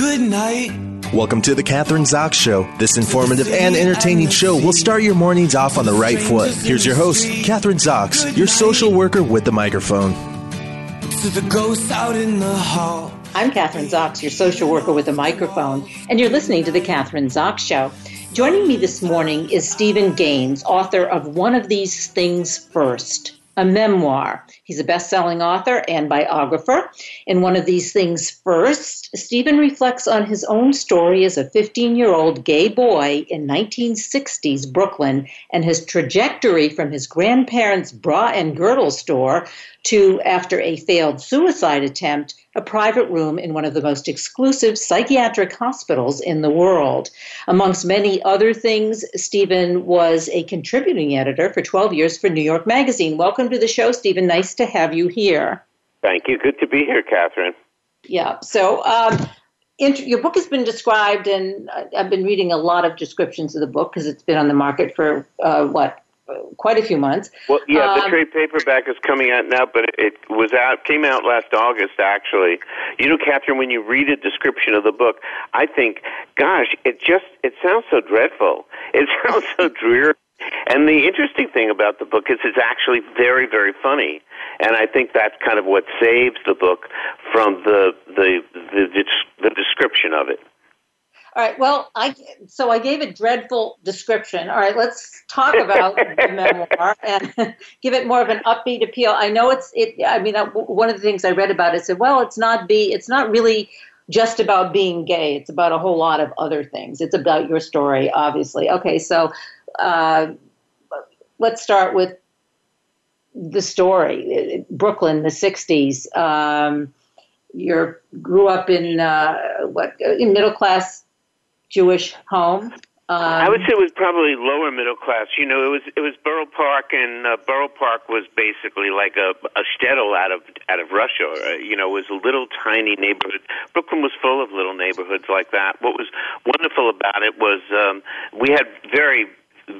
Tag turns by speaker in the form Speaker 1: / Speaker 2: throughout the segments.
Speaker 1: good night.
Speaker 2: Welcome to the Kathryn Zox Show. This informative and entertaining show will start your mornings off on the right foot. Here's your host, Kathryn Zox, your social worker with the microphone.
Speaker 1: To the ghosts out in the hall.
Speaker 3: I'm Kathryn Zox, your social worker with a microphone, and you're listening to The Kathryn Zox Show. Joining me this morning is Steven Gaines, author of One of These Things First, a memoir. He's a best selling author and biographer. In One of These Things First, Steven reflects on his own story as a 15 year old gay boy in 1960s Brooklyn and his trajectory from his grandparents' bra and girdle store to, after a failed suicide attempt, a private room in one of the most exclusive psychiatric hospitals in the world. Amongst many other things, Steven was a contributing editor for 12 years for New York Magazine. Welcome to the show, Steven. Nice to have you here.
Speaker 4: Thank you. Good to be here, Kathryn.
Speaker 3: Yeah. So, um, your book has been described, and I've been reading a lot of descriptions of the book because it's been on the market for uh, what quite a few months.
Speaker 4: Well, yeah, um, the trade paperback is coming out now, but it was out came out last August. Actually, you know, Kathryn, when you read a description of the book, I think, gosh, it just it sounds so dreadful. It sounds so dreary. And the interesting thing about the book is it's actually very, very funny, and I think that's kind of what saves the book from the the the, the description of it.
Speaker 3: All right. Well, I so I gave a dreadful description. All right, let's talk about the memoir and give it more of an upbeat appeal. I know it's it. I mean, one of the things I read about it said, well, it's not be. It's not really just about being gay. It's about a whole lot of other things. It's about your story, obviously. Okay, so uh, let's start with the story. Brooklyn, the '60s. Um, you grew up in uh, what in middle class Jewish home.
Speaker 4: Um, I would say it was probably lower middle class. You know, it was it was Borough Park, and uh, Borough Park was basically like a, a shtetl out of out of Russia. Uh, you know, it was a little tiny neighborhood. Brooklyn was full of little neighborhoods like that. What was wonderful about it was um, we had very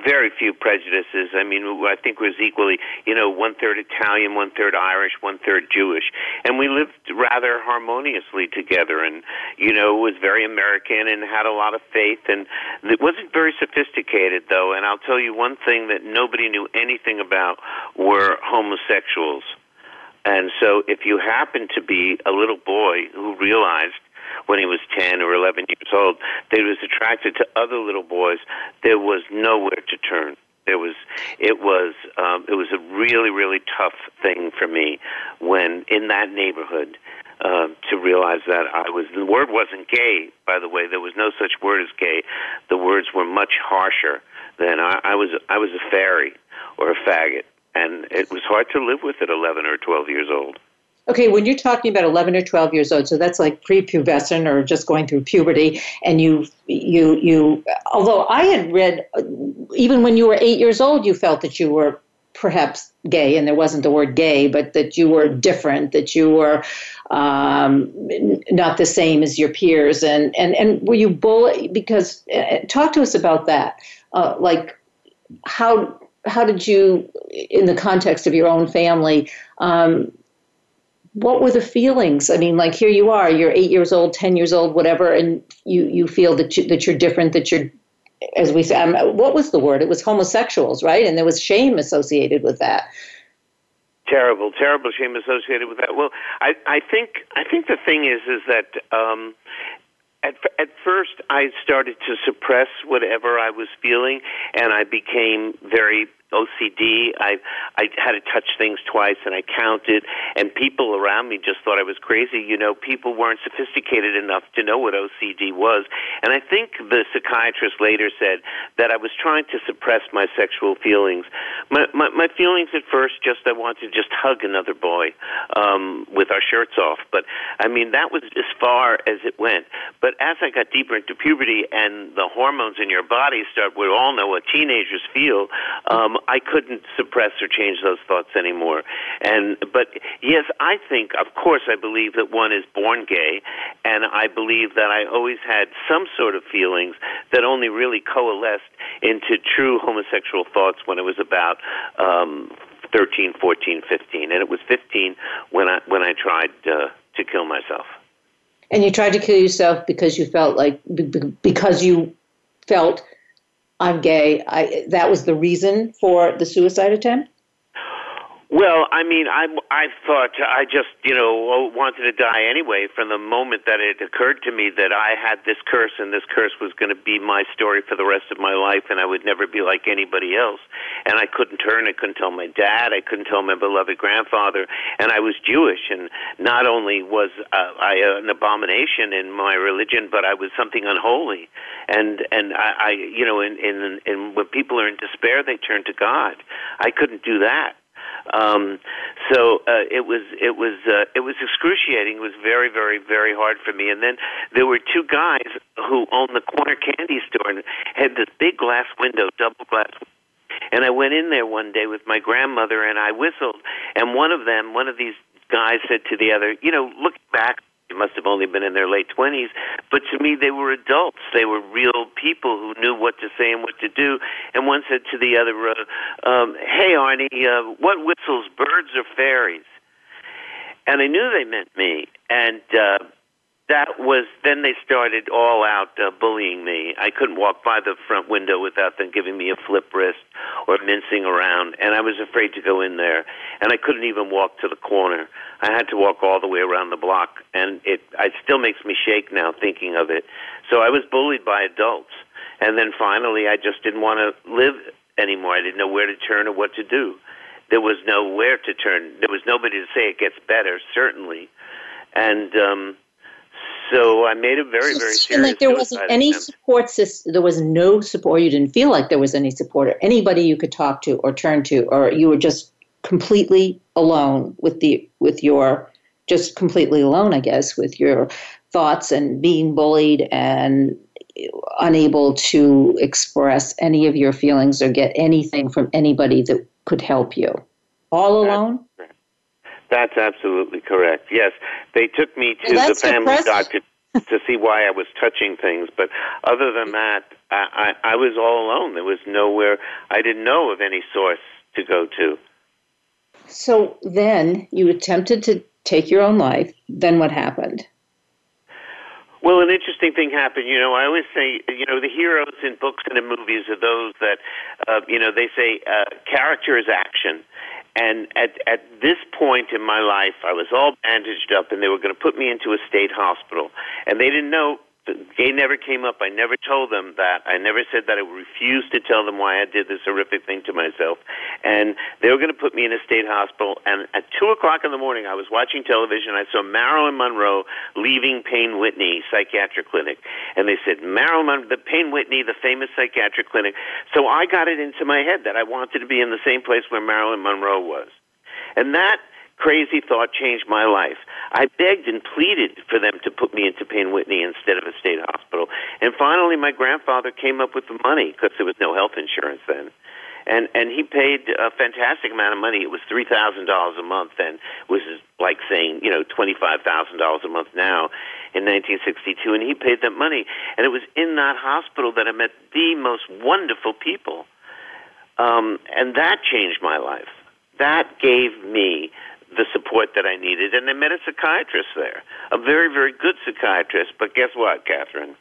Speaker 4: very few prejudices. I mean, I think was equally, you know, one third Italian, one third Irish, one third Jewish, and we lived rather harmoniously together. And you know, was very American and had a lot of faith, and it wasn't very sophisticated though. And I'll tell you one thing that nobody knew anything about were homosexuals. And so, if you happen to be a little boy who realized when he was 10 or 11 years old, that he was attracted to other little boys, there was nowhere to turn. There was, it was, um, it was a really, really tough thing for me when in that neighborhood uh, to realize that I was. The word wasn't gay, by the way. There was no such word as gay. The words were much harsher than I, I was. I was a fairy or a faggot, and it was hard to live with at 11 or 12 years old.
Speaker 3: Okay, when you're talking about 11 or 12 years old, so that's like prepubescent or just going through puberty, and you, you, you. Although I had read, even when you were eight years old, you felt that you were perhaps gay, and there wasn't the word gay, but that you were different, that you were um, not the same as your peers, and and and were you bullied? Because uh, talk to us about that, uh, like how how did you, in the context of your own family, um, what were the feelings? I mean, like here you are, you're eight years old, ten years old, whatever, and you you feel that you, that you're different, that you're, as we say, um, what was the word? It was homosexuals, right? And there was shame associated with that.
Speaker 4: Terrible, terrible shame associated with that. Well, I I think I think the thing is is that um, at at first I started to suppress whatever I was feeling, and I became very OCD. I I had to touch things twice, and I counted. And people around me just thought I was crazy. You know, people weren't sophisticated enough to know what OCD was. And I think the psychiatrist later said that I was trying to suppress my sexual feelings. My my, my feelings at first, just I wanted to just hug another boy um, with our shirts off. But I mean, that was as far as it went. But as I got deeper into puberty and the hormones in your body start, we all know what teenagers feel. Um, I couldn't suppress or change those thoughts anymore. And but yes, I think, of course, I believe that one is born gay, and I believe that I always had some sort of feelings that only really coalesced into true homosexual thoughts when it was about um, 13, 14, 15, and it was 15 when I when I tried uh, to kill myself.
Speaker 3: And you tried to kill yourself because you felt like because you felt I'm gay. I that was the reason for the suicide attempt.
Speaker 4: Well, I mean, I I thought I just you know wanted to die anyway from the moment that it occurred to me that I had this curse and this curse was going to be my story for the rest of my life and I would never be like anybody else. And I couldn't turn. I couldn't tell my dad. I couldn't tell my beloved grandfather. And I was Jewish, and not only was uh, I an abomination in my religion, but I was something unholy. And and I, I you know, in in in when people are in despair, they turn to God. I couldn't do that. Um, so uh, it was it was uh, it was excruciating. It was very very very hard for me. And then there were two guys who owned the corner candy store and had this big glass window, double glass. And I went in there one day with my grandmother and I whistled. And one of them, one of these guys, said to the other, "You know, look back they must have only been in their late 20s, but to me they were adults. They were real people who knew what to say and what to do. And one said to the other, uh, um, "Hey Arnie, uh, what whistles, birds or fairies?" And I knew they meant me. And uh, that was then they started all out uh, bullying me. I couldn't walk by the front window without them giving me a flip wrist or mincing around, and I was afraid to go in there. And I couldn't even walk to the corner. I had to walk all the way around the block, and it it still makes me shake now thinking of it. So I was bullied by adults, and then finally I just didn't want to live anymore. I didn't know where to turn or what to do. There was nowhere to turn. There was nobody to say it gets better, certainly, and. um so I made a very, very serious.
Speaker 3: like there wasn't any attempt. support system. There was no support. You didn't feel like there was any support or anybody you could talk to or turn to, or you were just completely alone with the with your just completely alone, I guess, with your thoughts and being bullied and unable to express any of your feelings or get anything from anybody that could help you. All alone.
Speaker 4: That's absolutely correct. Yes, they took me to well, the family doctor to see why I was touching things, but other than that, I, I, I was all alone. There was nowhere. I didn't know of any source to go to.
Speaker 3: So then you attempted to take your own life. Then what happened?
Speaker 4: Well, an interesting thing happened. You know, I always say, you know, the heroes in books and in movies are those that, uh, you know, they say uh, character is action. And at at this point in my life, I was all bandaged up, and they were going to put me into a state hospital, and they didn't know gay never came up. I never told them that. I never said that. I refused to tell them why I did this horrific thing to myself. And they were going to put me in a state hospital. And at 2 o'clock in the morning, I was watching television. I saw Marilyn Monroe leaving Payne Whitney Psychiatric Clinic. And they said, Marilyn Monroe, the Payne Whitney, the famous psychiatric clinic. So I got it into my head that I wanted to be in the same place where Marilyn Monroe was. And that crazy thought changed my life. I begged and pleaded for them to put me into Payne Whitney instead of a state hospital. And finally, my grandfather came up with the money because there was no health insurance then. And and he paid a fantastic amount of money. It was three thousand dollars a month, and was like saying you know twenty five thousand dollars a month now in 1962. And he paid that money, and it was in that hospital that I met the most wonderful people, um, and that changed my life. That gave me the support that I needed, and I met a psychiatrist there, a very, very good psychiatrist. But guess what, Kathryn?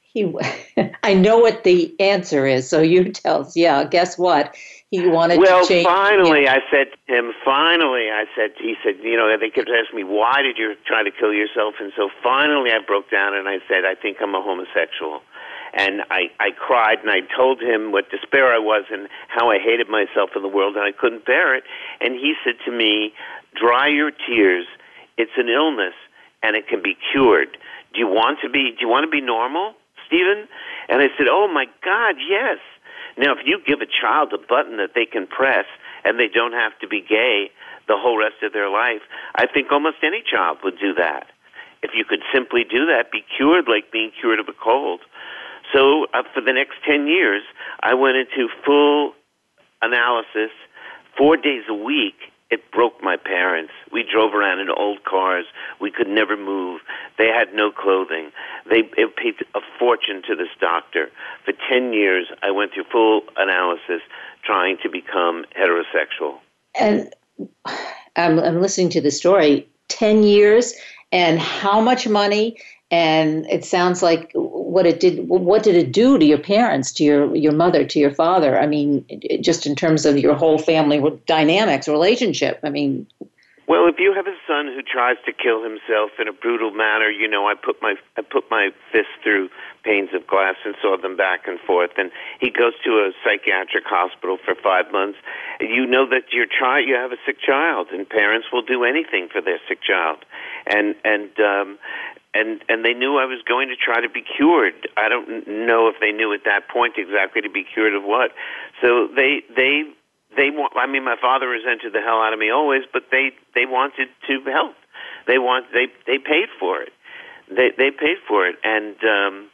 Speaker 3: He, I know what the answer is, so you tell us. Yeah, guess what? He wanted
Speaker 4: well,
Speaker 3: to change.
Speaker 4: Well, finally, yeah. I said to him. Finally, I said. He said, you know, they kept asking me, why did you try to kill yourself? And so finally, I broke down and I said, I think I'm a homosexual and I, I cried and I told him what despair I was and how I hated myself in the world and I couldn't bear it. And he said to me, Dry your tears. It's an illness and it can be cured. Do you want to be do you want to be normal, Steven? And I said, Oh my God, yes. Now if you give a child a button that they can press and they don't have to be gay the whole rest of their life, I think almost any child would do that. If you could simply do that, be cured like being cured of a cold. So uh, for the next 10 years, I went into full analysis four days a week. It broke my parents. We drove around in old cars. We could never move. They had no clothing. They paid a fortune to this doctor. For 10 years, I went through full analysis trying to become heterosexual.
Speaker 3: And I'm, I'm listening to the story 10 years and how much money and it sounds like what it did what did it do to your parents to your your mother to your father? I mean just in terms of your whole family dynamics relationship i mean.
Speaker 4: Well if you have a son who tries to kill himself in a brutal manner you know i put my i put my fist through panes of glass and saw them back and forth and he goes to a psychiatric hospital for 5 months you know that your child you have a sick child and parents will do anything for their sick child and and um and and they knew I was going to try to be cured. I don't know if they knew at that point exactly to be cured of what. So they they they want. I mean, my father resented the hell out of me always, but they they wanted to help. They want they they paid for it. They they paid for it, and um,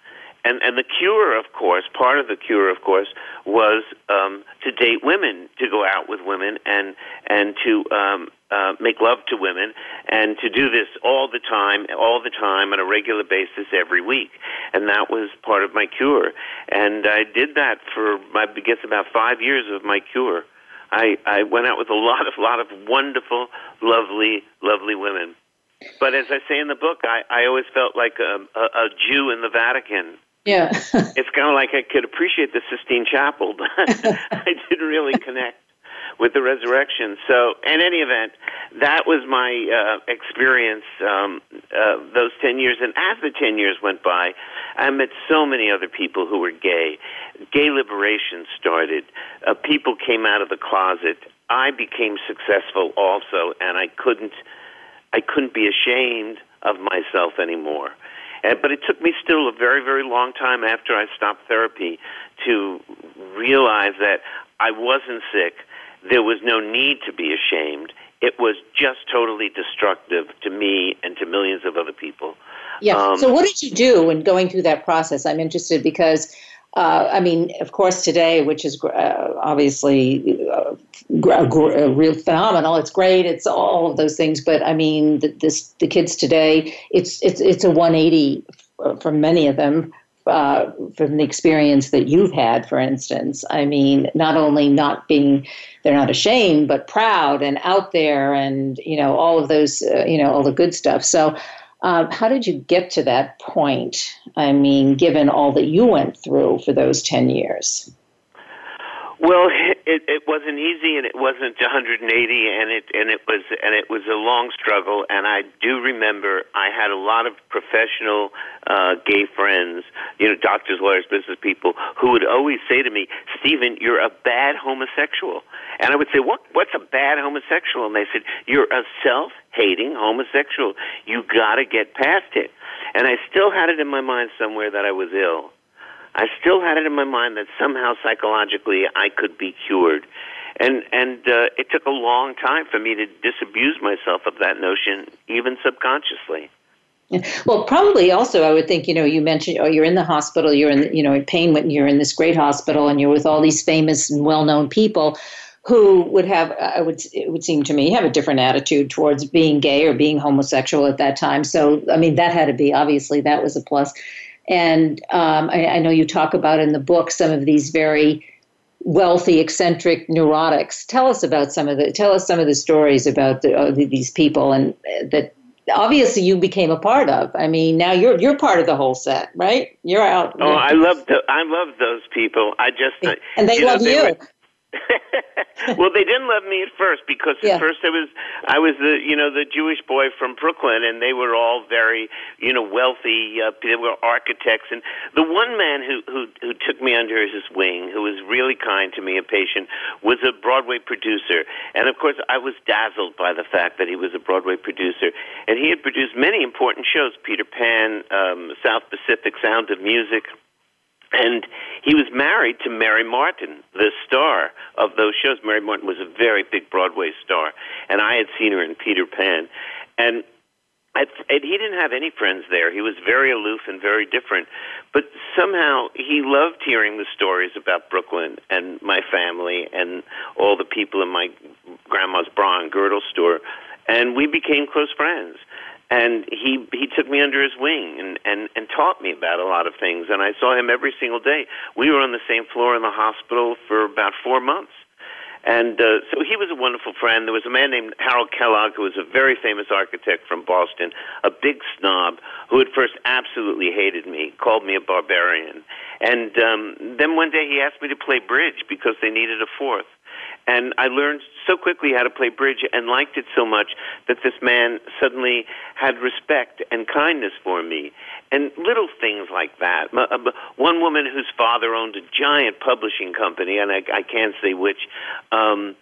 Speaker 4: and and the cure, of course, part of the cure, of course, was um, to date women, to go out with women, and and to um, uh, make love to women, and to do this all the time, all the time on a regular basis every week, and that was part of my cure. And I did that for I guess about five years of my cure. I I went out with a lot of lot of wonderful, lovely, lovely women. But as I say in the book, I, I always felt like a, a, a Jew in the Vatican.
Speaker 3: Yeah.
Speaker 4: it's kind of like I could appreciate the Sistine Chapel, but I didn't really connect with the resurrection. So, in any event, that was my uh, experience um, uh, those 10 years. And as the 10 years went by, I met so many other people who were gay. Gay liberation started. Uh, people came out of the closet. I became successful also, and I couldn't, I couldn't be ashamed of myself anymore. And, but it took me still a very, very long time after I stopped therapy to realize that I wasn't sick. There was no need to be ashamed. It was just totally destructive to me and to millions of other people.
Speaker 3: Yeah. Um, so, what did you do when going through that process? I'm interested because uh, I mean, of course, today, which is uh, obviously uh, a, a, real phenomenal. It's great. It's all of those things. But I mean, the, this, the kids today, it's it's it's a 180 for many of them uh, from the experience that you've had. For instance, I mean, not only not being they're not ashamed, but proud and out there, and you know all of those, uh, you know, all the good stuff. So. Um, how did you get to that point? I mean, given all that you went through for those 10 years?
Speaker 4: Well, it, it wasn't easy, and it wasn't 180, and it and it was and it was a long struggle. And I do remember I had a lot of professional uh, gay friends, you know, doctors, lawyers, business people, who would always say to me, "Steven, you're a bad homosexual." And I would say, "What? What's a bad homosexual?" And they said, "You're a self-hating homosexual. You got to get past it." And I still had it in my mind somewhere that I was ill. I still had it in my mind that somehow psychologically I could be cured. And and uh, it took a long time for me to disabuse myself of that notion, even subconsciously.
Speaker 3: Well, probably also, I would think, you know, you mentioned, oh, you're in the hospital, you're in, you know, in pain when you're in this great hospital and you're with all these famous and well known people who would have, I would, it would seem to me, have a different attitude towards being gay or being homosexual at that time. So, I mean, that had to be, obviously, that was a plus. And um, I, I know you talk about in the book some of these very wealthy, eccentric neurotics. Tell us about some of the, tell us some of the stories about the, uh, these people and uh, that obviously you became a part of. I mean, now you're you're part of the whole set, right? You're out.
Speaker 4: Oh, I love the, I love those people. I just
Speaker 3: and they
Speaker 4: you
Speaker 3: love
Speaker 4: know,
Speaker 3: you.
Speaker 4: Were, well, they didn't love me at first because
Speaker 3: yeah.
Speaker 4: at first I was I was the you know the Jewish boy from Brooklyn, and they were all very you know wealthy. Uh, they were architects, and the one man who who who took me under his wing, who was really kind to me, a patient, was a Broadway producer, and of course I was dazzled by the fact that he was a Broadway producer, and he had produced many important shows: Peter Pan, um, South Pacific, Sound of Music. And he was married to Mary Martin, the star of those shows. Mary Martin was a very big Broadway star, and I had seen her in Peter Pan. And and he didn't have any friends there. He was very aloof and very different. But somehow he loved hearing the stories about Brooklyn and my family and all the people in my grandma's bra and girdle store. And we became close friends and he he took me under his wing and and and taught me about a lot of things and I saw him every single day. We were on the same floor in the hospital for about 4 months. And uh, so he was a wonderful friend. There was a man named Harold Kellogg, who was a very famous architect from Boston, a big snob, who at first absolutely hated me, called me a barbarian. And um, then one day he asked me to play bridge because they needed a fourth. And I learned so quickly how to play bridge and liked it so much that this man suddenly had respect and kindness for me. And little things like that. Uh, one woman whose father owned a giant publishing company, and I, I can't say which, um,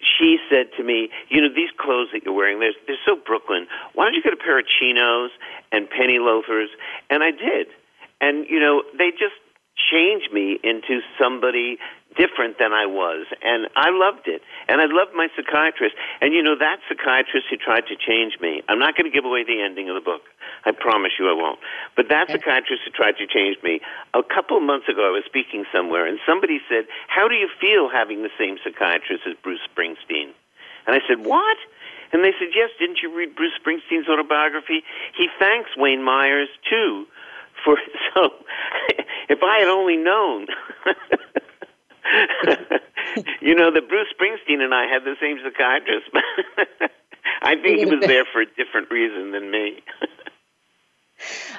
Speaker 4: she said to me, "You know, these clothes that you're wearing, they're, they're so Brooklyn. Why don't you get a pair of chinos and penny loafers?" And I did. And you know, they just changed me into somebody different than I was. And I loved it. And I loved my psychiatrist. And you know, that psychiatrist who tried to change me, I'm not going to give away the ending of the book. I promise you I won't. But that okay. psychiatrist who tried to change me, a couple months ago I was speaking somewhere and somebody said, How do you feel having the same psychiatrist as Bruce Springsteen? And I said, What? And they said, Yes, didn't you read Bruce Springsteen's autobiography? He thanks Wayne Myers too for so if I had only known you know that Bruce Springsteen and I had the same psychiatrist. I think he was there for a different reason than me.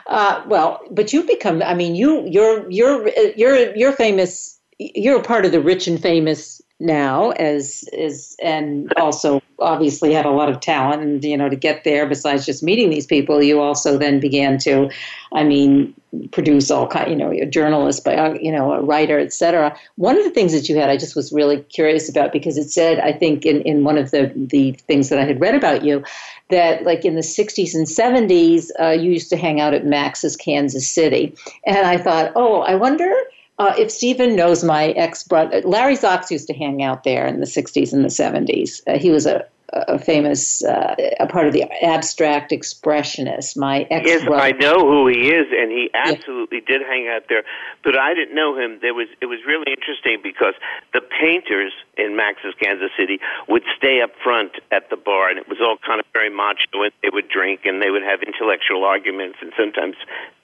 Speaker 3: uh, well, but you become. I mean, you you're you're you're you're famous. You're part of the rich and famous now as is and also obviously had a lot of talent and you know to get there besides just meeting these people you also then began to i mean produce all kind you know a journalist but you know a writer etc one of the things that you had i just was really curious about because it said i think in, in one of the the things that i had read about you that like in the 60s and 70s uh, you used to hang out at max's kansas city. And i thought oh i wonder uh, if Steven knows my ex brother, Larry Zox used to hang out there in the 60s and the 70s. Uh, he was a, a famous, uh, a part of the abstract expressionist. My ex
Speaker 4: Yes, I know who he is, and he absolutely yeah. did hang out there. But I didn't know him. There was, it was really interesting because the painters in Max's Kansas City would stay up front at the bar, and it was all kind of very macho. And they would drink, and they would have intellectual arguments, and sometimes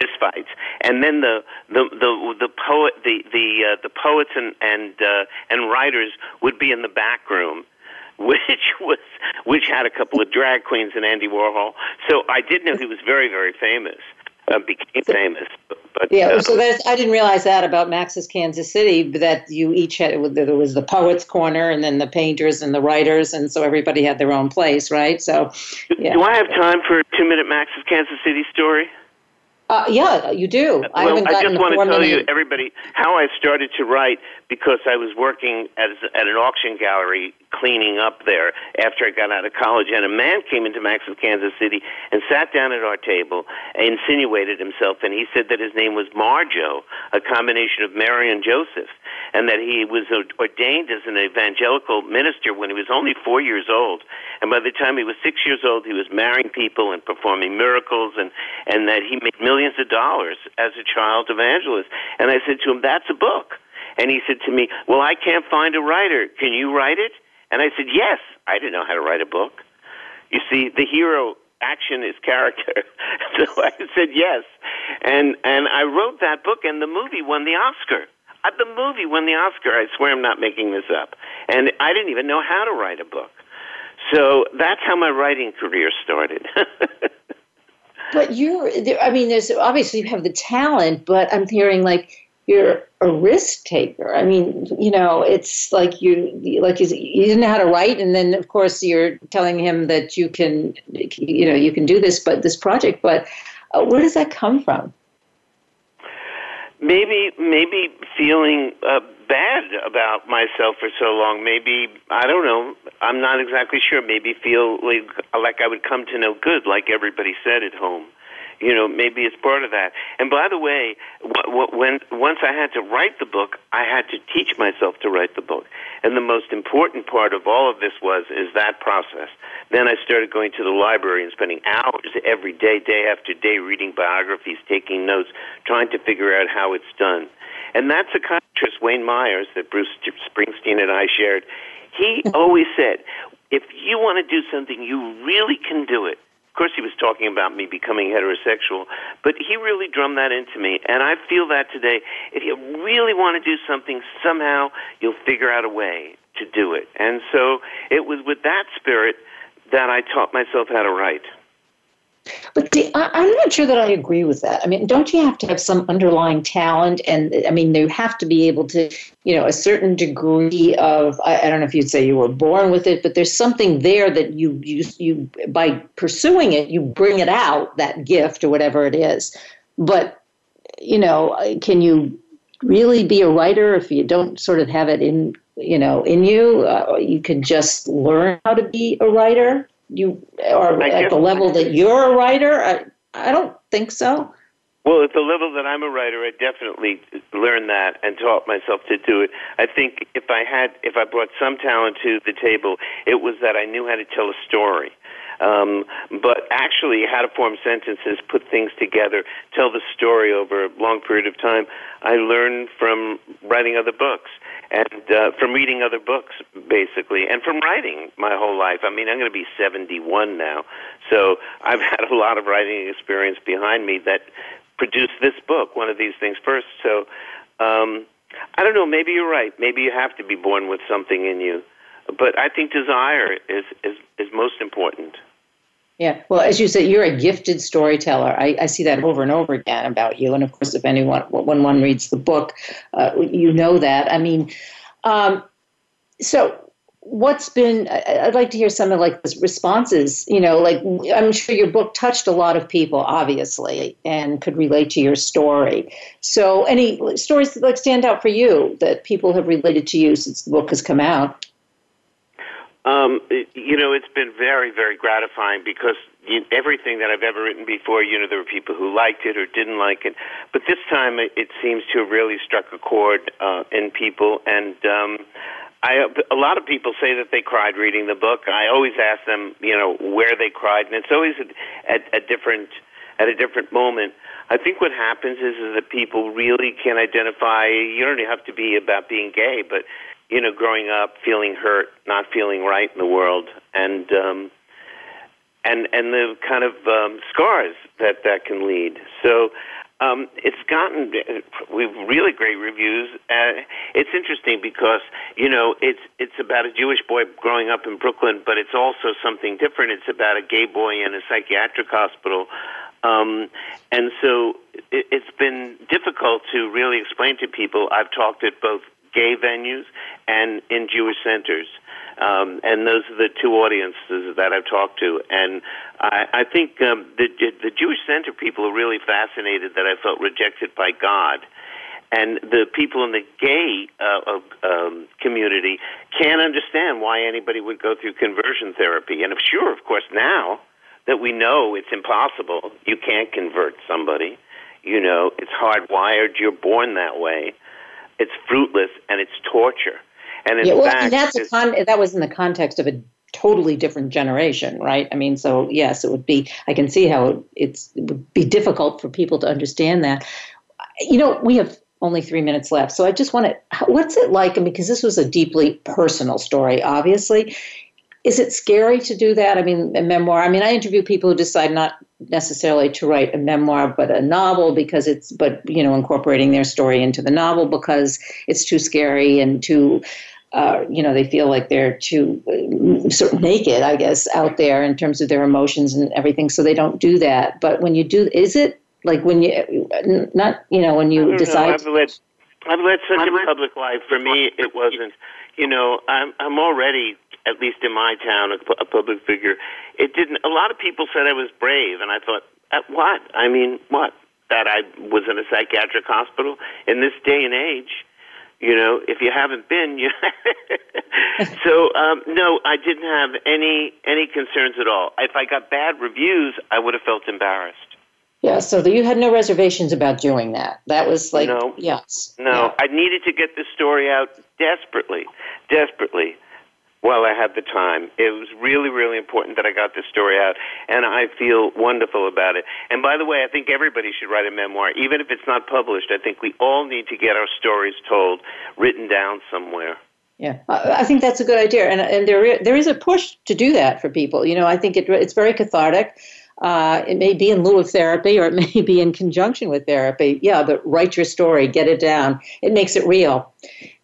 Speaker 4: fistfights. And then the the the the poet the the uh, the poets and and uh, and writers would be in the back room which was which had a couple of drag queens and Andy Warhol. So I did know he was very very famous uh, became famous. But,
Speaker 3: yeah, uh, so that's I didn't realize that about Max's Kansas City. That you each had there was the poets' corner, and then the painters and the writers, and so everybody had their own place, right? So,
Speaker 4: yeah. do I have time for a two-minute Max's Kansas City story?
Speaker 3: Uh, yeah, you do.
Speaker 4: I, well, I just want to tell you, everybody, how I started to write because I was working as, at an auction gallery cleaning up there after I got out of college, and a man came into Max's Kansas City and sat down at our table, insinuated himself, and he said that his name was Marjoe, a combination of Mary and Joseph, and that he was ordained as an evangelical minister when he was only four years old, and by the time he was six years old, he was marrying people and performing miracles, and and that he made millions of dollars as a child evangelist. And I said to him, "That's a book." And he said to me, Well, I can't find a writer. Can you write it? And I said, Yes. I didn't know how to write a book. You see, the hero action is character. so I said yes. And and I wrote that book and the movie won the Oscar. Uh, the movie won the Oscar. I swear I'm not making this up. And I didn't even know how to write a book. So that's how my writing career started.
Speaker 3: but you're I mean there's obviously you have the talent, but I'm hearing like you're a risk taker. I mean, you know, it's like you like you, you didn't know how to write, and then of course you're telling him that you can, you know, you can do this, but this project. But uh, where does that come from?
Speaker 4: Maybe, maybe feeling uh, bad about myself for so long. Maybe I don't know. I'm not exactly sure. Maybe feel like like I would come to no good, like everybody said at home you know, maybe it's part of that. And by the way, when once I had to write the book, I had to teach myself to write the book. And the most important part of all of this was is that process. Then I started going to the library and spending hours every day, day after day, reading biographies, taking notes, trying to figure out how it's done. And that psychiatrist, Wayne Myers, that Bruce Springsteen and I shared, he always said, if you want to do something, you really can do it. Of course, he was talking about me becoming heterosexual, but he really drummed that into me. And I feel that today. If you really want to do something, somehow you'll figure out a way. to do it. And so it was with that spirit that I taught myself how to write.
Speaker 3: But I, I'm not sure that I agree with that. I mean, don't you have to have some underlying talent? And I mean, you have to be able to, you know, a certain degree of, I, I don't know if you'd say you were born with it, but there's something there that you, you, you, by pursuing it, you bring it out, that gift or whatever it is. But, you know, can you really be a writer if you don't sort of have it in, you know, in you? Uh, you can just learn how to be a writer you are at the level that you're a writer? I, I don't think so.
Speaker 4: Well, at the level that I'm a writer, I definitely learned that and taught myself to do it. I think if I had, if I brought some talent to the table, it was that I knew how to tell a story. Um, but actually, how to form sentences, put things together, tell the story over a long period of time, I learned from writing other books and uh, from reading other books, basically, and from writing my whole life. I mean, I'm going to be 71 now, so I've had a lot of writing experience behind me that produced this book, one of these things first. So, um, I don't know. Maybe you're right. Maybe you have to be born with something in you, but I think desire is is is most important.
Speaker 3: Yeah, well, as you said, you're a gifted storyteller. I, I, see that over and over again about you. And of course, if anyone, when one reads the book, uh, you know that. I mean, um, so what's been? I'd like to hear some of like the responses. You know, like I'm sure your book touched a lot of people, obviously, and could relate to your story. So, any stories that like stand out for you that people have related to you since the book has come out?
Speaker 4: Um, you know, it's been very, very gratifying because you, everything that I've ever written before, you know, there were people who liked it or didn't like it, but this time it, it seems to have really struck a chord uh, in people. And um, I, a lot of people say that they cried reading the book. I always ask them, you know, where they cried, and it's always at, at a different at a different moment. I think what happens is, is that people really can identify. You don't have to be about being gay, but you know, growing up feeling hurt, not feeling right in the world, and um, and and the kind of um, scars that that can lead. So um, it's gotten we've really great reviews. Uh, it's interesting because you know it's it's about a Jewish boy growing up in Brooklyn, but it's also something different. It's about a gay boy in a psychiatric hospital. Um, and so it, it's been difficult to really explain to people. I've talked at both gay venues and in Jewish centers. Um, and those are the two audiences that I've talked to. And I, I think um, the, the Jewish center people are really fascinated that I felt rejected by God. And the people in the gay uh, um, community can't understand why anybody would go through conversion therapy. And sure, of course, now that we know it's impossible, you can't convert somebody. You know, it's hardwired. You're born that way it's fruitless and it's torture. And in
Speaker 3: yeah, well,
Speaker 4: fact,
Speaker 3: that's a con- that was in the context of a totally different generation, right? I mean, so yes, it would be. I can see how it, it's it would be difficult for people to understand that. You know, we have only three minutes left, so I just want to. What's it like? And because this was a deeply personal story, obviously, is it scary to do that? I mean, a memoir. I mean, I interview people who decide not necessarily to write a memoir, but a novel because it's, but you know, incorporating their story into the novel because it's too scary and too. Uh, you know, they feel like they're too uh, sort of naked, I guess, out there in terms of their emotions and everything. So they don't do that. But when you do, is it like when you not, you know, when you decide?
Speaker 4: Know, I've led, I've led such a public life. For me, it wasn't. You know, I'm I'm already at least in my town, a, a public figure. It didn't. A lot of people said I was brave, and I thought, at what? I mean, what? That I was in a psychiatric hospital in this day and age. You know, if you haven't been, you. so um, no, I didn't have any any concerns at all. If I got bad reviews, I would have felt embarrassed.
Speaker 3: Yeah, so you had no reservations about doing that. That was like,
Speaker 4: no,
Speaker 3: yes.
Speaker 4: No,
Speaker 3: yeah.
Speaker 4: I needed to get this story out desperately, desperately while I had the time. It was really, really important that I got this story out, and I feel wonderful about it. And by the way, I think everybody should write a memoir, even if it's not published. I think we all need to get our stories told, written down somewhere.
Speaker 3: Yeah, I think that's a good idea, and and there there is a push to do that for people. You know, I think it, it's very cathartic. Uh, it may be in lieu of therapy, or it may be in conjunction with therapy. Yeah, but write your story, get it down. It makes it real.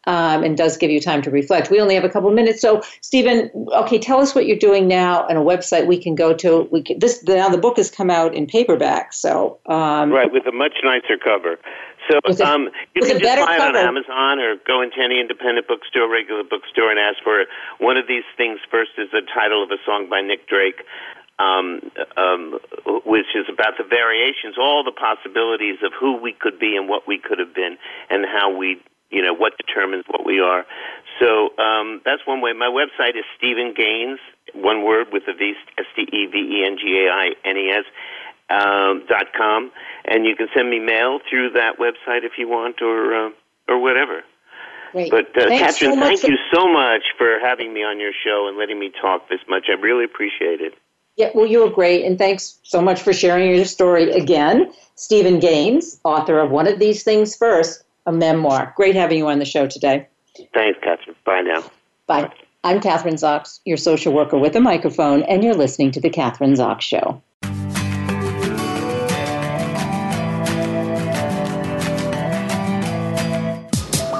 Speaker 3: Um, and does give you time to reflect. We only have a couple minutes, so Steven, okay, tell us what you're doing now and a website we can go to. We can, this now the book has come out in paperback, so um,
Speaker 4: right with a much nicer cover. So
Speaker 3: With a-
Speaker 4: um, you
Speaker 3: with
Speaker 4: can
Speaker 3: a
Speaker 4: just buy it on. Amazon or go into any independent bookstore, regular bookstore, and ask for it. One of these things first is the title of a song by Nick Drake. Um, um, which is about the variations, all the possibilities of who we could be and what we could have been, and how we, you know, what determines what we are. So um, that's one way. My website is Steven Gaines, one word with a V, S T E V E N G A I N E S um, dot com, and you can send me mail through that website if you want, or uh, or whatever.
Speaker 3: great.
Speaker 4: But uh, Kathryn,
Speaker 3: so
Speaker 4: thank
Speaker 3: for-
Speaker 4: you so much for having me on your show and letting me talk this much. I really appreciate it.
Speaker 3: Yeah, well, you were great, and thanks so much for sharing your story again. Steven Gaines, author of One of These Things First, a memoir. Great having you on the show today.
Speaker 4: Thanks, Kathryn. Bye now.
Speaker 3: Bye. I'm Kathryn Zox, your social worker with a microphone, and you're listening to The Kathryn Zox Show.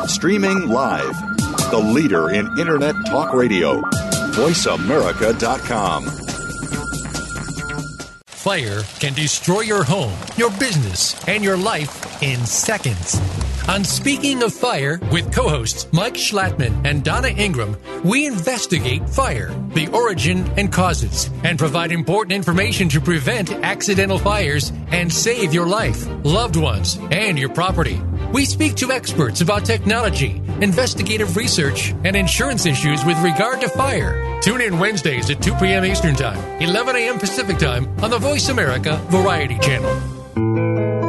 Speaker 5: Streaming live. The leader in Internet talk radio. VoiceAmerica.com.
Speaker 6: Fire can destroy your home, your business, and your life in seconds. On Speaking of Fire with co hosts Mike Schlattman and Donna Ingram, we investigate fire, the origin and causes, and provide important information to prevent accidental fires and save your life, loved ones, and your property. We speak to experts about technology, investigative research, and insurance issues with regard to fire. Tune in Wednesdays at 2 p.m. Eastern Time, 11 a.m. Pacific Time on the Voice America Variety Channel.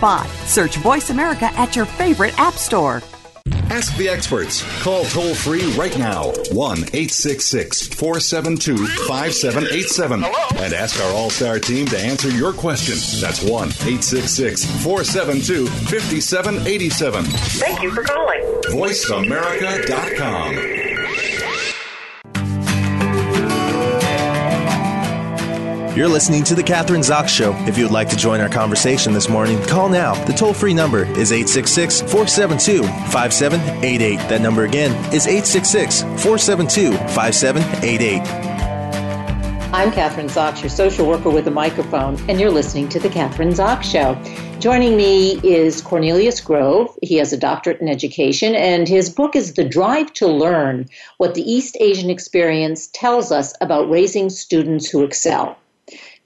Speaker 7: spot. Search Voice America at your favorite app store.
Speaker 5: Ask the experts. Call toll free right now 1 866 472 5787 and ask our All Star team to answer your question. That's 1 866 472 5787.
Speaker 8: Thank you for calling.
Speaker 5: VoiceAmerica.com.
Speaker 2: You're listening to The Kathryn Zox Show. If you would like to join our conversation this morning, call now. The toll free number is 866 472 5788. That number again is 866 472 5788.
Speaker 3: I'm Kathryn Zox, your social worker with a microphone, and you're listening to The Kathryn Zox Show. Joining me is Cornelius Grove. He has a doctorate in education, and his book is The Drive to Learn What the East Asian Experience Tells Us About Raising Students Who Excel.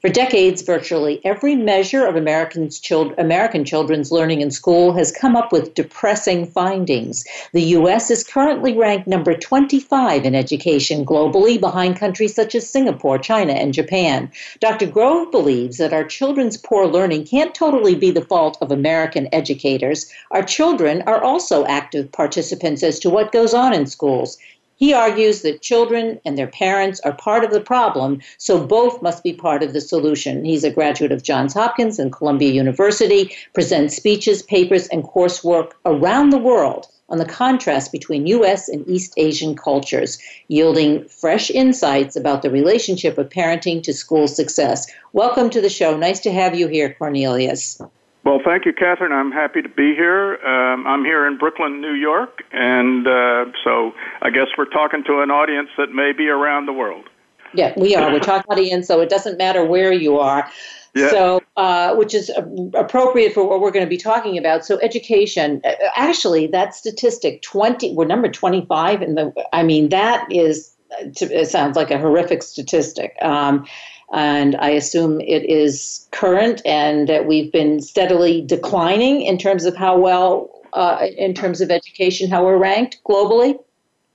Speaker 3: For decades, virtually every measure of American children's learning in school has come up with depressing findings. The U.S. is currently ranked number 25 in education globally, behind countries such as Singapore, China, and Japan. Dr. Grove believes that our children's poor learning can't totally be the fault of American educators. Our children are also active participants as to what goes on in schools. He argues that children and their parents are part of the problem, so both must be part of the solution. He's a graduate of Johns Hopkins and Columbia University, presents speeches, papers, and coursework around the world on the contrast between U.S. and East Asian cultures, yielding fresh insights about the relationship of parenting to school success. Welcome to the show. Nice to have you here, Cornelius.
Speaker 8: Well, thank you, Kathryn. I'm happy to be here. Um, I'm here in Brooklyn, New York, and uh, so I guess we're talking to an audience that may be around the world.
Speaker 3: Yeah, we are. We're talking audience, so it doesn't matter where you are. Yeah. So, uh, which is appropriate for what we're going to be talking about. So, education. Uh, actually, that statistic twenty. We're number twenty-five in the. I mean, that is. It sounds like a horrific statistic. Um, and I assume it is current and that we've been steadily declining in terms of how well, uh, in terms of education, how we're ranked globally?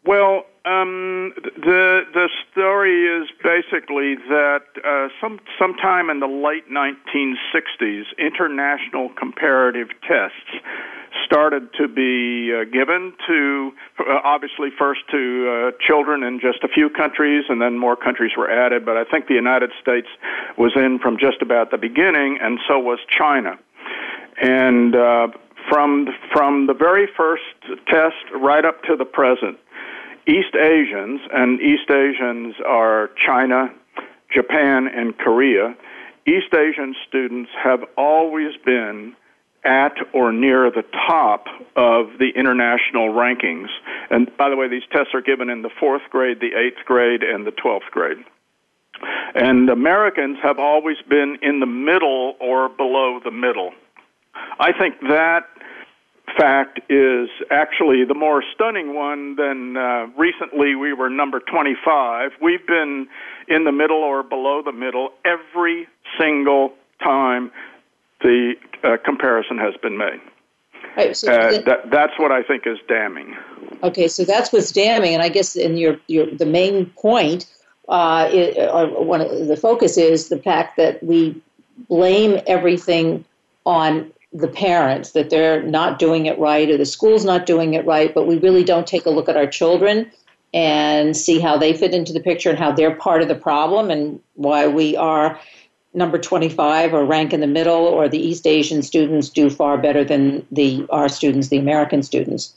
Speaker 8: Well, um, the the story is basically that uh, some sometime in the late 1960s, international comparative tests started to be uh, given to uh, obviously first to uh, children in just a few countries, and then more countries were added. But I think the United States was in from just about the beginning, and so was China. And uh, from from the very first test right up to the present East Asians, and East Asians are China, Japan, and Korea. East Asian students have always been at or near the top of the international rankings. And by the way, these tests are given in the fourth grade, the eighth grade, and the twelfth grade. And Americans have always been in the middle or below the middle. I think that fact is actually the more stunning one than uh, recently we were number 25. We've been in the middle or below the middle every single time the uh, comparison has been made. Right, so uh, that, that's what I think is damning.
Speaker 3: Okay, so that's what's damning, and I guess in your, your the main point, uh, it, uh, one of the focus is the fact that we blame everything on the parents that they're not doing it right or the school's not doing it right, but we really don't take a look at our children and see how they fit into the picture and how they're part of the problem and why we are number 25 or rank in the middle or the East Asian students do far better than the our students, the American students.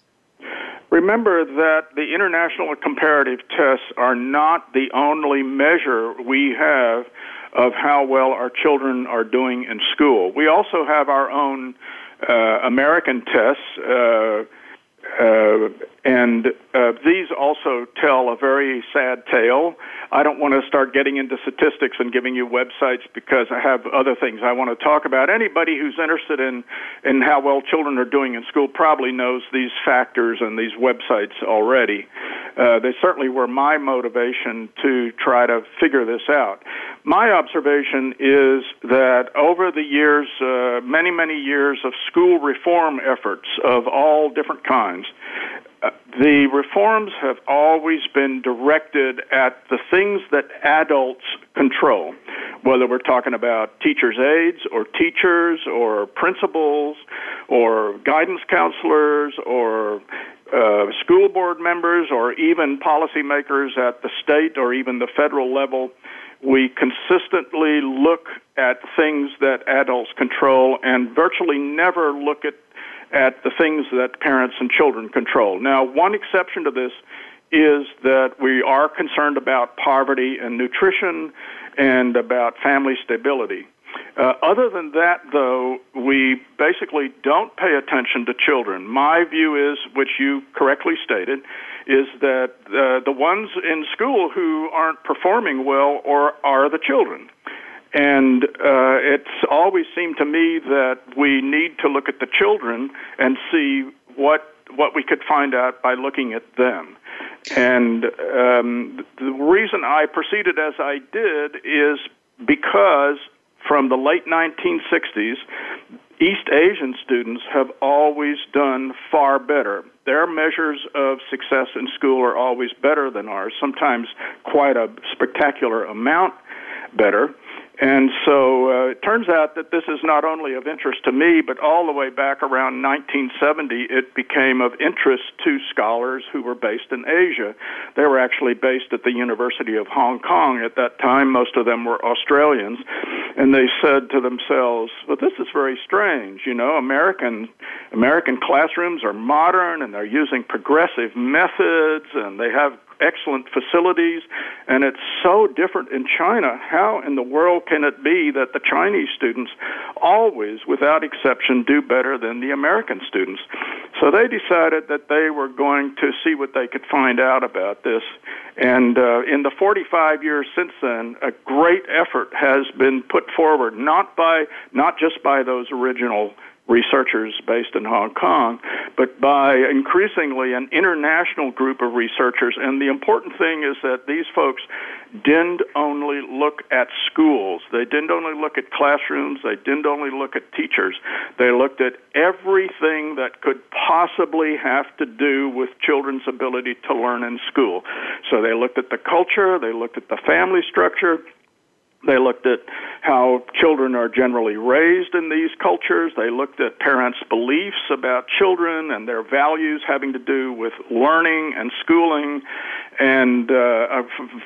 Speaker 8: Remember that the international comparative tests are not the only measure we have of how well our children are doing in school. We also have our own uh, American tests. Uh, uh, and uh, these also tell a very sad tale. I don't want to start getting into statistics and giving you websites because I have other things I want to talk about. Anybody who's interested in, in how well children are doing in school probably knows these factors and these websites already. Uh, they certainly were my motivation to try to figure this out. My observation is that over the years, uh, many, many years of school reform efforts of all different kinds, uh, the reforms have always been directed at the things that adults control, whether we're talking about teachers' aides or teachers or principals or guidance counselors or uh, school board members or even policymakers at the state or even the federal level. We consistently look at things that adults control and virtually never look at at the things that parents and children control. Now, one exception to this is that we are concerned about poverty and nutrition and about family stability. Uh, other than that, though, we basically don't pay attention to children. My view is, which you correctly stated, is that uh, the ones in school who aren't performing well or are the children. And uh, it's always seemed to me that we need to look at the children and see what what we could find out by looking at them. And um, the reason I proceeded as I did is because from the late 1960s, East Asian students have always done far better. Their measures of success in school are always better than ours, sometimes quite a spectacular amount better. And so uh, it turns out that this is not only of interest to me, but all the way back around 1970, it became of interest to scholars who were based in Asia. They were actually based at the University of Hong Kong at that time. Most of them were Australians. And they said to themselves, well, this is very strange. You know, American, American classrooms are modern and they're using progressive methods and they have excellent facilities, and it's so different in China. How in the world can it be that the Chinese students always, without exception, do better than the American students? So they decided that they were going to see what they could find out about this. And uh, in the 45 years since then, a great effort has been put forward, not by not just by those original researchers based in Hong Kong, but by increasingly an international group of researchers. And the important thing is that these folks didn't only look at schools, they didn't only look at classrooms, they didn't only look at teachers. They looked at everything that could possibly have to do with children's ability to learn in school. So they looked at the culture, they looked at the family structure, they looked at how children are generally raised in these cultures. They looked at parents' beliefs about children and their values having to do with learning and schooling and uh, a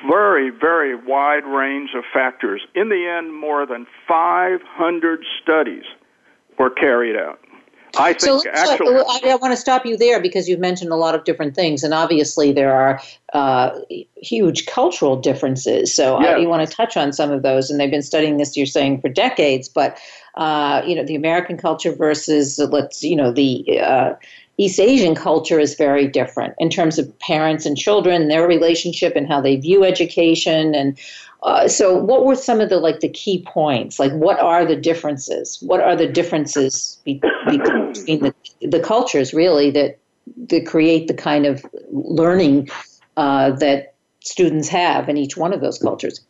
Speaker 8: very, very wide range of factors. In the end, more than 500 studies were carried out. I think so, actually,
Speaker 3: I, I, want to stop you there because you've mentioned a lot of different things, and obviously there are uh, huge cultural differences. So yeah. I, you want to touch on some of those, and they've been studying this. You're saying for decades, but uh, you know the American culture versus let's you know the uh, East Asian culture is very different in terms of parents and children, their relationship, and how they view education, and uh, so, what were some of the like the key points? Like, what are the differences? What are the differences be, between the, the cultures really that that create the kind of learning uh, that students have in each one of those cultures?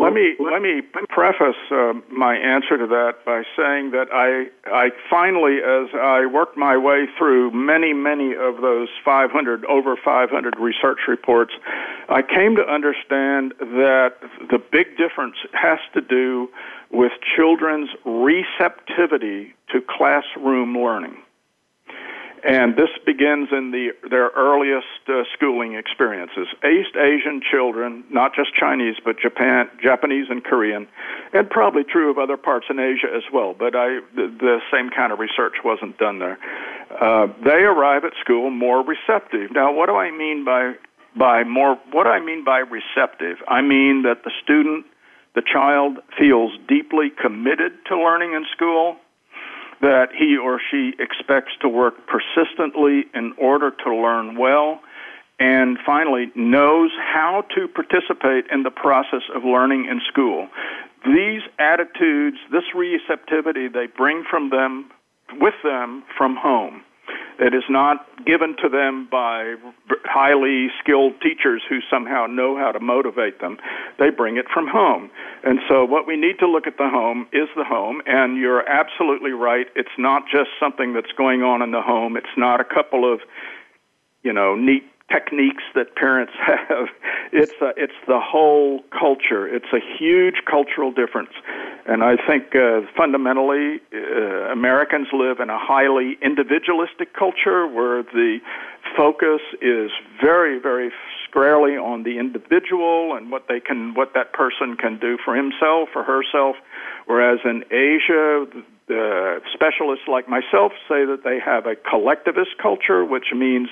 Speaker 8: Let me let me preface uh, my answer to that by saying that I I finally, as I worked my way through many many of those 500 over 500 research reports, I came to understand that the big difference has to do with children's receptivity to classroom learning and this begins in the, their earliest uh, schooling experiences. East Asian children, not just Chinese, but Japan, Japanese and Korean, and probably true of other parts in Asia as well. But I, the, the same kind of research wasn't done there. Uh, they arrive at school more receptive. Now, what do I mean by by more? What do I mean by receptive? I mean that the student, the child, feels deeply committed to learning in school that he or she expects to work persistently in order to learn well, and finally, knows how to participate in the process of learning in school. These attitudes, this receptivity, they bring from them, with them from home. It is not given to them by highly skilled teachers who somehow know how to motivate them. They bring it from home. And so, what we need to look at the home is the home. And you're absolutely right. It's not just something that's going on in the home, it's not a couple of you know, neat techniques that parents have. It's a, it's the whole culture. It's a huge cultural difference, and I think uh, fundamentally uh, Americans live in a highly individualistic culture where the focus is very very squarely on the individual and what they can what that person can do for himself or herself whereas in Asia uh, specialists like myself say that they have a collectivist culture, which means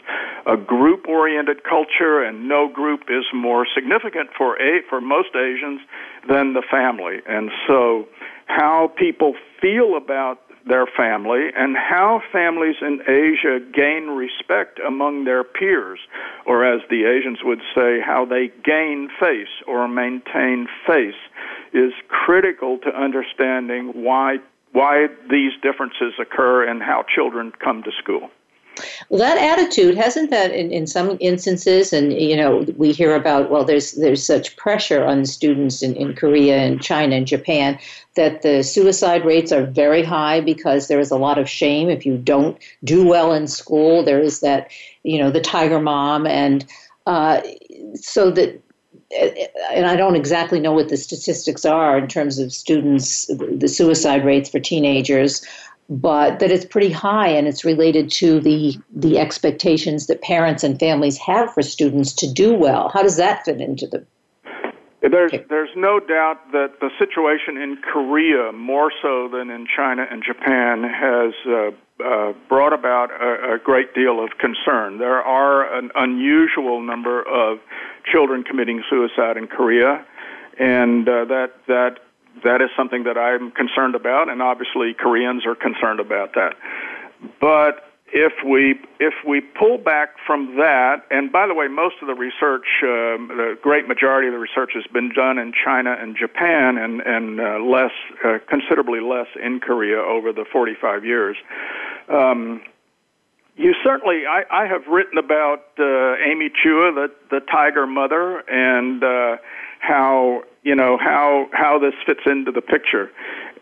Speaker 8: a group oriented culture, and no group is more significant for, a, for most Asians than the family. And so, how people feel about their family and how families in Asia gain respect among their peers, or as the Asians would say, how they gain face or maintain face, is critical to understanding why why these differences occur and how children come to school.
Speaker 3: Well, that attitude hasn't that in, in some instances, and you know, we hear about well, there's there's such pressure on students in, in Korea and China and Japan that the suicide rates are very high because there is a lot of shame if you don't do well in school. There is that you know the tiger mom, and uh, so that and I don't exactly know what the statistics are in terms of students, the suicide rates for teenagers, but that it's pretty high and it's related to the the expectations that parents and families have for students to do well. How does that fit into the
Speaker 8: there's there's no doubt that the situation in Korea, more so than in China and Japan, has uh, uh, brought about a, a great deal of concern. There are an unusual number of children committing suicide in Korea, and uh, that that that is something that I'm concerned about, and obviously Koreans are concerned about that. But if we if we pull back from that, and by the way, most of the research, um, the great majority of the research has been done in China and Japan, and and uh, less, uh, considerably less in Korea over the 45 years. Um, you certainly, I, I have written about uh, Amy Chua, the the tiger mother, and uh, how you know how how this fits into the picture.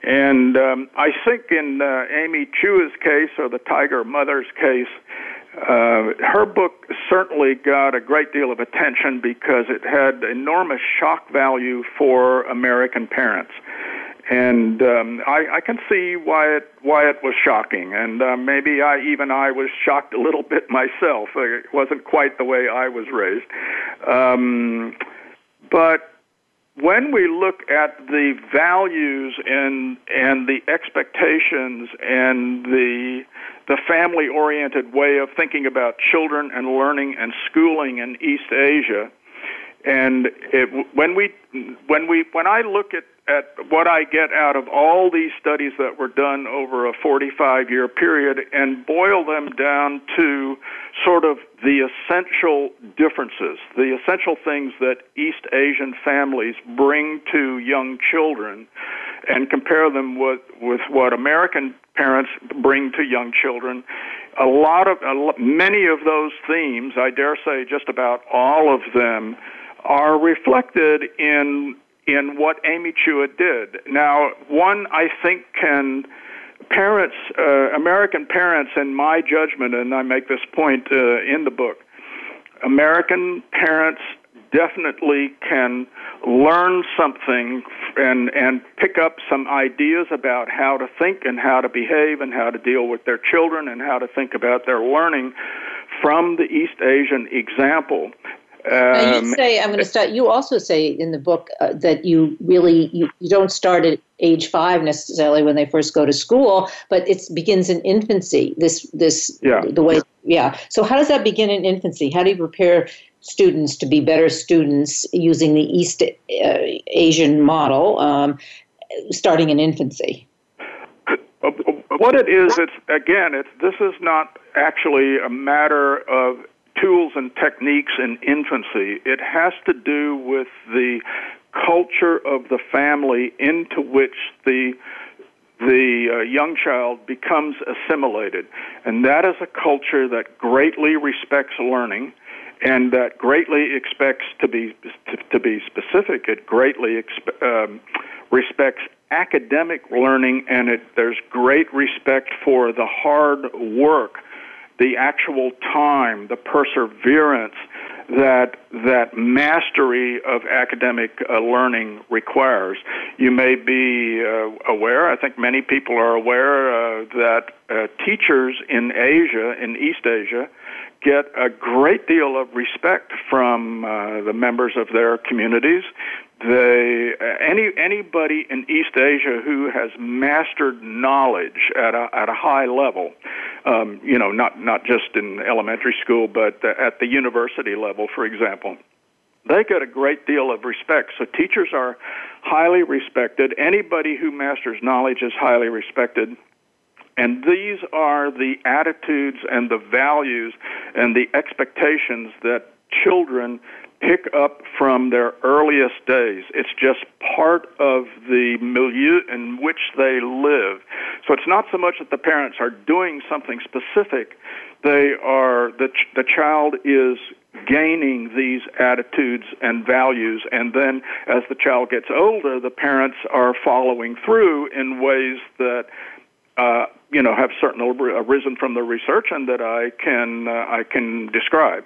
Speaker 8: And um, I think in uh, Amy Chua's case, or the Tiger Mother's case, uh, her book certainly got a great deal of attention because it had enormous shock value for American parents. And um, I, I can see why it why it was shocking, and uh, maybe I even I was shocked a little bit myself. It wasn't quite the way I was raised, um, but when we look at the values and and the expectations and the the family oriented way of thinking about children and learning and schooling in East Asia and it, when we when we when I look at at what I get out of all these studies that were done over a 45 year period and boil them down to sort of the essential differences, the essential things that East Asian families bring to young children, and compare them with, with what American parents bring to young children. A lot of, a, many of those themes, I dare say just about all of them, are reflected in in what Amy Chua did. Now, one I think can parents, uh, American parents, in my judgment, and I make this point uh, in the book, American parents definitely can learn something and and pick up some ideas about how to think and how to behave and how to deal with their children and how to think about their learning from the East Asian example
Speaker 3: now you um, say I'm going to start. You also say in the book uh, that you really you, you don't start at age five necessarily when they first go to school, but it begins in infancy. This this
Speaker 8: yeah.
Speaker 3: the way yeah. So how does that begin in infancy? How do you prepare students to be better students using the East uh, Asian model, um, starting in infancy?
Speaker 8: What it is, it's again, it's this is not actually a matter of tools and techniques in infancy. It has to do with the culture of the family into which the the uh, young child becomes assimilated, and that is a culture that greatly respects learning, and that greatly expects to be to, to be specific. It greatly expe- um, respects academic learning, and it, there's great respect for the hard work the actual time, the perseverance that that mastery of academic uh, learning requires. You may be uh, aware, I think many people are aware, uh, that uh, teachers in Asia, in East Asia, get a great deal of respect from uh, the members of their communities. They any anybody in East Asia who has mastered knowledge at a at a high level, um, you know, not not just in elementary school, but at the university level, for example, they get a great deal of respect. So teachers are highly respected. Anybody who masters knowledge is highly respected. And these are the attitudes and the values and the expectations that children pick up from their earliest days. It's just part of the milieu in which they live. So it's not so much that the parents are doing something specific, they are the ch- the child is gaining these attitudes and values and then as the child gets older the parents are following through in ways that uh, you know have certainly arisen from the research and that I can uh, I can describe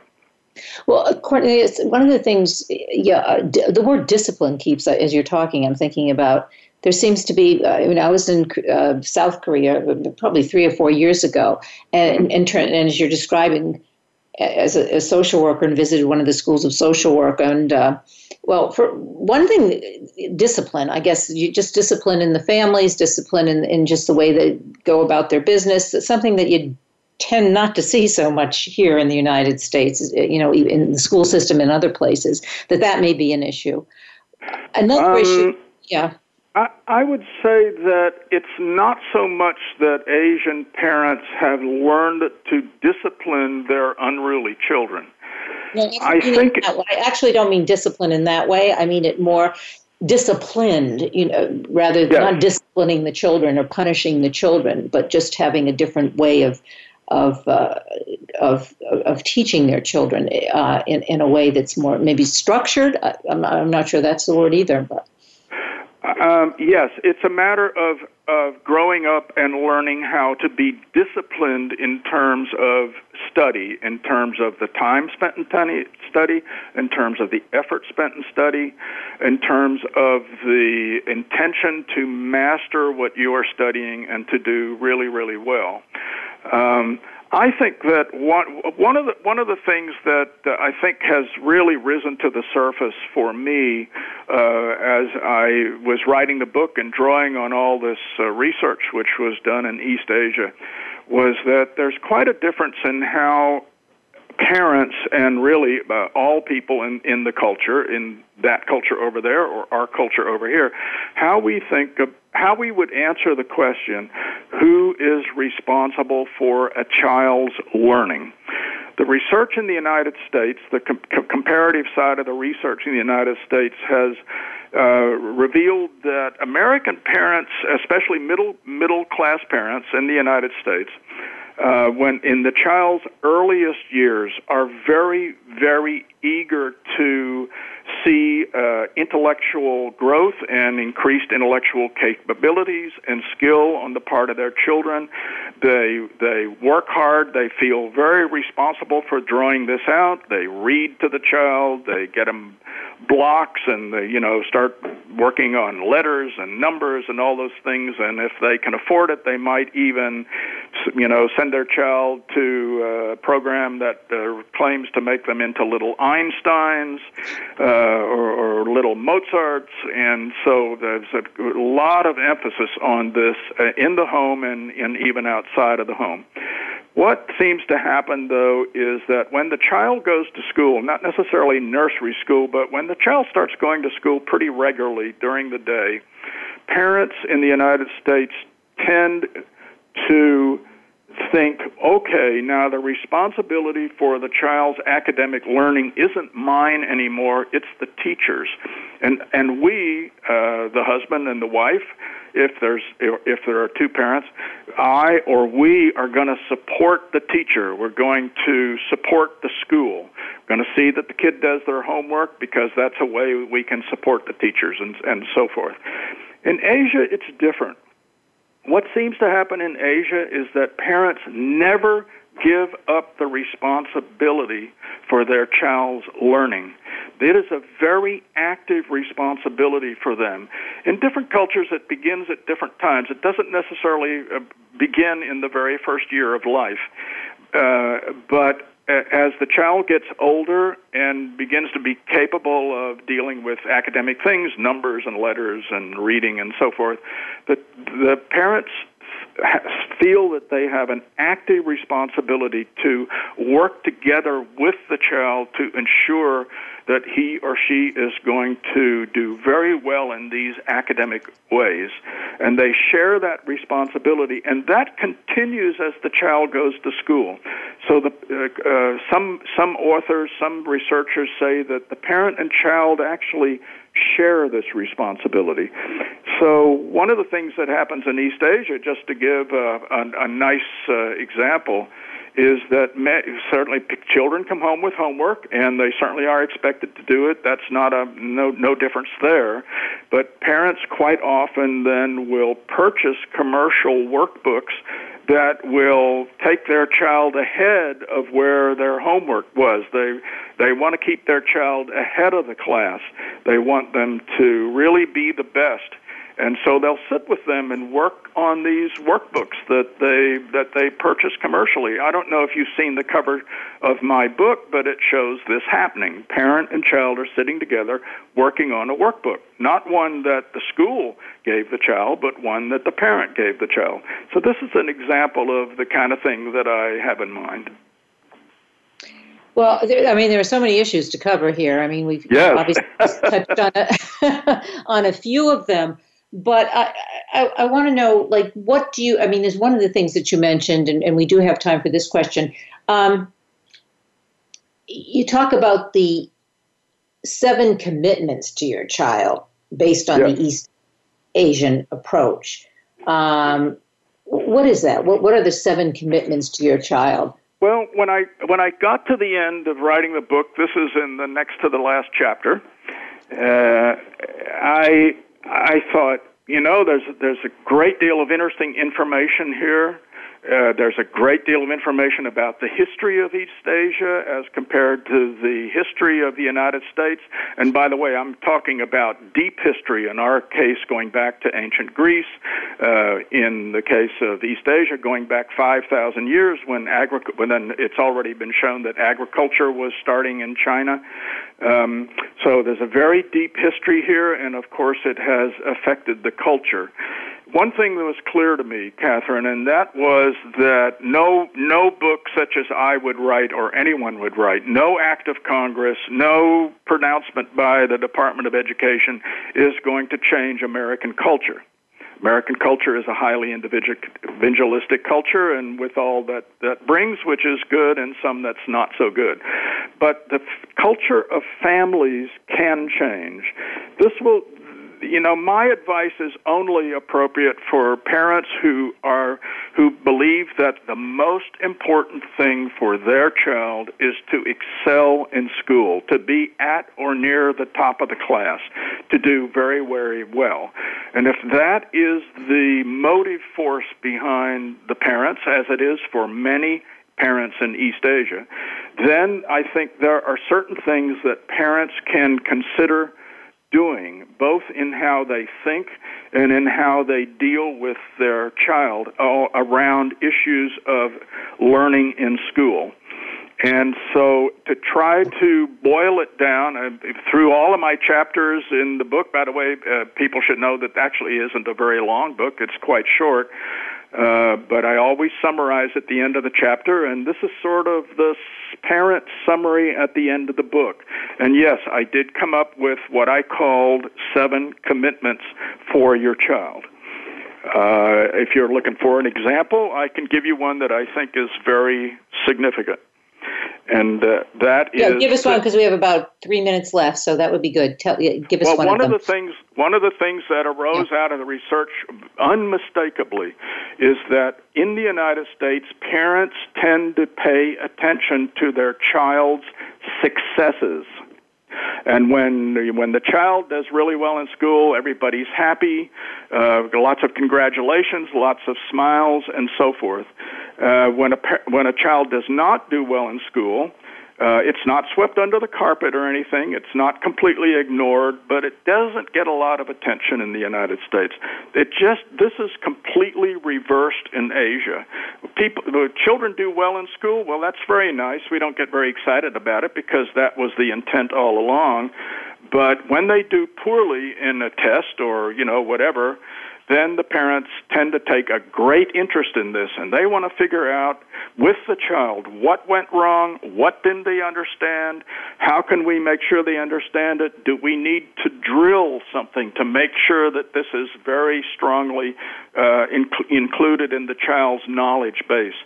Speaker 3: Well, Cornelius, one of the things, yeah, uh, the word discipline keeps, uh, as you're talking, I'm thinking about. There seems to be, uh, I mean, I was in uh, South Korea probably three or four years ago, and, and, and as you're describing, as a, a, social worker and visited one of the schools of social work, and uh, well, for one thing, discipline, I guess, you just discipline in the families, discipline in, in just the way they go about their business, something that you tend not to see so much here in the United States, you know, in the school system and other places, that that may be an issue. Another
Speaker 8: um,
Speaker 3: issue, yeah.
Speaker 8: I, I would say that it's not so much that Asian parents have learned to discipline their unruly children.
Speaker 3: No, I think I actually don't mean discipline in that way. I mean it more disciplined, you know, rather than not disciplining the children or punishing the children, but just having a different way of of uh, of of teaching their children uh, in in a way that's more maybe structured. I, am I'm not sure that's the word either, but.
Speaker 8: Um, yes, it's a matter of, of growing up and learning how to be disciplined in terms of study, in terms of the time spent in study, in terms of the effort spent in study, in terms of the intention to master what you are studying and to do really, really well. Um, I think that one one of the one of the things that I think has really risen to the surface for me uh, as I was writing the book and drawing on all this uh, research which was done in East Asia was that there's quite a difference in how parents and really uh, all people in, in the culture, in that culture over there or our culture over here, how we think how we would answer the question, who is responsible for a child's learning? The research in the United States, the com- comparative side of the research in the United States has uh, revealed that American parents, especially middle middle class parents in the United States, uh, when in the child's earliest years, are very very eager to see intellectual growth and increased intellectual capabilities and skill on the part of their children. They they work hard. They feel very responsible for drawing this out. They read to the child. They get them blocks and they you know start working on letters and numbers and all those things. And if they can afford it, they might even you know send their child to a program that uh, claims to make them into little Einsteins. Uh, or, or little Mozarts, and so there's a lot of emphasis on this uh, in the home and, and even outside of the home. What seems to happen, though, is that when the child goes to school, not necessarily nursery school, but when the child starts going to school pretty regularly during the day, parents in the United States tend to think, okay, now the responsibility for the child's academic learning isn't mine anymore; it's the teacher's, and and we, uh, the husband and the wife, if there's if there are two parents, I or we are going to support the teacher. We're going to support the school. We're going to see that the kid does their homework because that's a way we can support the teachers and and so forth. In Asia, it's different what seems to happen in Asia is that parents never give up the responsibility for their child's learning. It is a very active responsibility for them. In different cultures, it begins at different times. It doesn't necessarily uh, begin in the very first year of life. Uh, but Uh, as the child gets older and begins to be capable of dealing with academic things, numbers and letters and reading and so forth, the, the parents feel that they have an active responsibility to work together with the child to ensure that he or she is going to do very well in these academic ways. And they share that responsibility, and that continues as the child goes to school. So, the, uh, uh, some, some authors, some researchers say that the parent and child actually share this responsibility. So, one of the things that happens in East Asia, just to give a, a, a nice uh, example, is that certainly children come home with homework, and they certainly are expected to do it. That's not a no no difference there. But parents quite often then will purchase commercial workbooks that will take their child ahead of where their homework was. They they want to keep their child ahead of the class. They want them to really be the best and so they'll sit with them and work on these workbooks that they that they purchase commercially. I don't know if you've seen the cover of my book, but it shows this happening. Parent and child are sitting together working on a workbook, not one that the school gave the child, but one that the parent gave the child. So this is an example of the kind of thing that I have in mind.
Speaker 3: Well, I mean, there are so many issues to cover here. I mean, we've yes. obviously touched on a, on a few of them. But I, I, I want to know, like, what do you? I mean, there's one of the things that you mentioned, and, and we do have time for this question. Um, you talk about the seven commitments to your child based on the East Asian approach. Um, what is that? What, what are the seven commitments to your child?
Speaker 8: Well, when I when I got to the end of writing the book, this is in the next to the last chapter. Uh, I I thought, you know, there's there's a great deal of interesting information here. Uh, there's a great deal of information about the history of East Asia as compared to the history of the United States. And by the way, I'm talking about deep history in our case going back to ancient Greece. Uh, in the case of East Asia, going back 5,000 years when, agri- when it's already been shown that agriculture was starting in China. Um, so there's a very deep history here, and of course, it has affected the culture one thing that was clear to me, Kathryn, and that was that no no book such as I would write or anyone would write, no act of Congress, no pronouncement by the Department of Education is going to change American culture. American culture is a highly individualistic culture, and with all that that brings, which is good, and some that's not so good. But the f- culture of families can change. This will you know, my advice is only appropriate for parents who are who believe that the most important thing for their child is to excel in school, to be at or near the top of the class, to do very very well. And if that is the motive force behind the parents as it is for many parents in East Asia, then I think there are certain things that parents can consider doing, both in how they think and in how they deal with their child around issues of learning in school. And so to try to boil it down uh, through all of my chapters in the book, by the way, uh, people should know that actually isn't a very long book. It's quite short. Uh, but I always summarize at the end of the chapter, and this is sort of the parent summary at the end of the book. And yes, I did come up with what I called seven commitments for your child. Uh, if you're looking for an example, I can give you one that I think is very significant and uh, that
Speaker 3: yeah,
Speaker 8: is
Speaker 3: give us one because we have about three minutes left, so that would be good. Tell, give us
Speaker 8: well,
Speaker 3: one.
Speaker 8: one
Speaker 3: of,
Speaker 8: of, the things, one of the things that arose yeah. out of the research, unmistakably, is that in the United States, parents tend to pay attention to their child's successes. And when when the child does really well in school, everybody's happy. Uh, lots of congratulations, lots of smiles, and so forth. Uh, when a when a child does not do well in school, uh, it's not swept under the carpet or anything. It's not completely ignored, but it doesn't get a lot of attention in the United States. It just this is completely reversed in Asia. People, the children do well in school. Well, that's very nice. We don't get very excited about it because that was the intent all along. But when they do poorly in a test or you know whatever, then the parents tend to take a great interest in this and they want to figure out with the child what went wrong, what didn't they understand, how can we make sure they understand it, do we need to drill something to make sure that this is very strongly uh, inc- included in the child's knowledge base.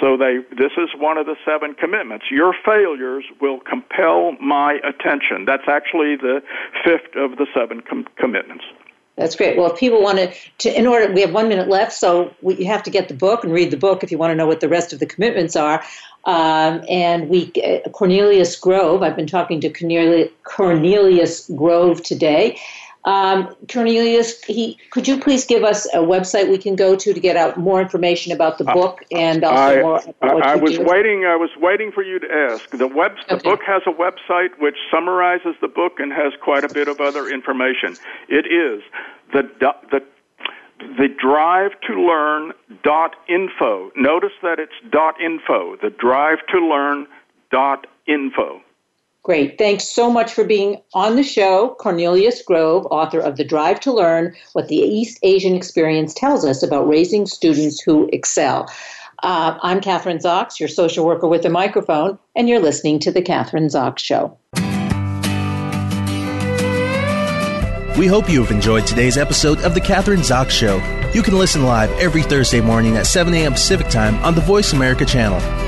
Speaker 8: So they this is one of the seven commitments. Your failures will compel my attention. That's actually the fifth of the seven com- commitments.
Speaker 3: That's great. Well, if people want to, in order, we have one minute left, so we, you have to get the book and read the book if you want to know what the rest of the commitments are. Um, and we, uh, Cornelius Grove, I've been talking to Cornelius Grove today. Um, Cornelius, he, could you please give us a website we can go to to get out more information about the book and also
Speaker 8: I,
Speaker 3: more about what
Speaker 8: I, I was
Speaker 3: do?
Speaker 8: waiting. I was waiting for you to ask. The web. The book has a website which summarizes the book and has quite a bit of other information. It is the the the drive to learn dot info. Notice that it's dot info. The drive to learn dot info.
Speaker 3: Great. Thanks so much for being on the show. Cornelius Grove, author of The Drive to Learn What the East Asian Experience Tells Us About Raising Students Who Excel. Uh, I'm Kathryn Zox, your social worker with a microphone, and you're listening to The Kathryn Zox Show.
Speaker 2: We hope you have enjoyed today's episode of The Kathryn Zox Show. You can listen live every Thursday morning at 7 a.m. Pacific Time on the Voice America channel.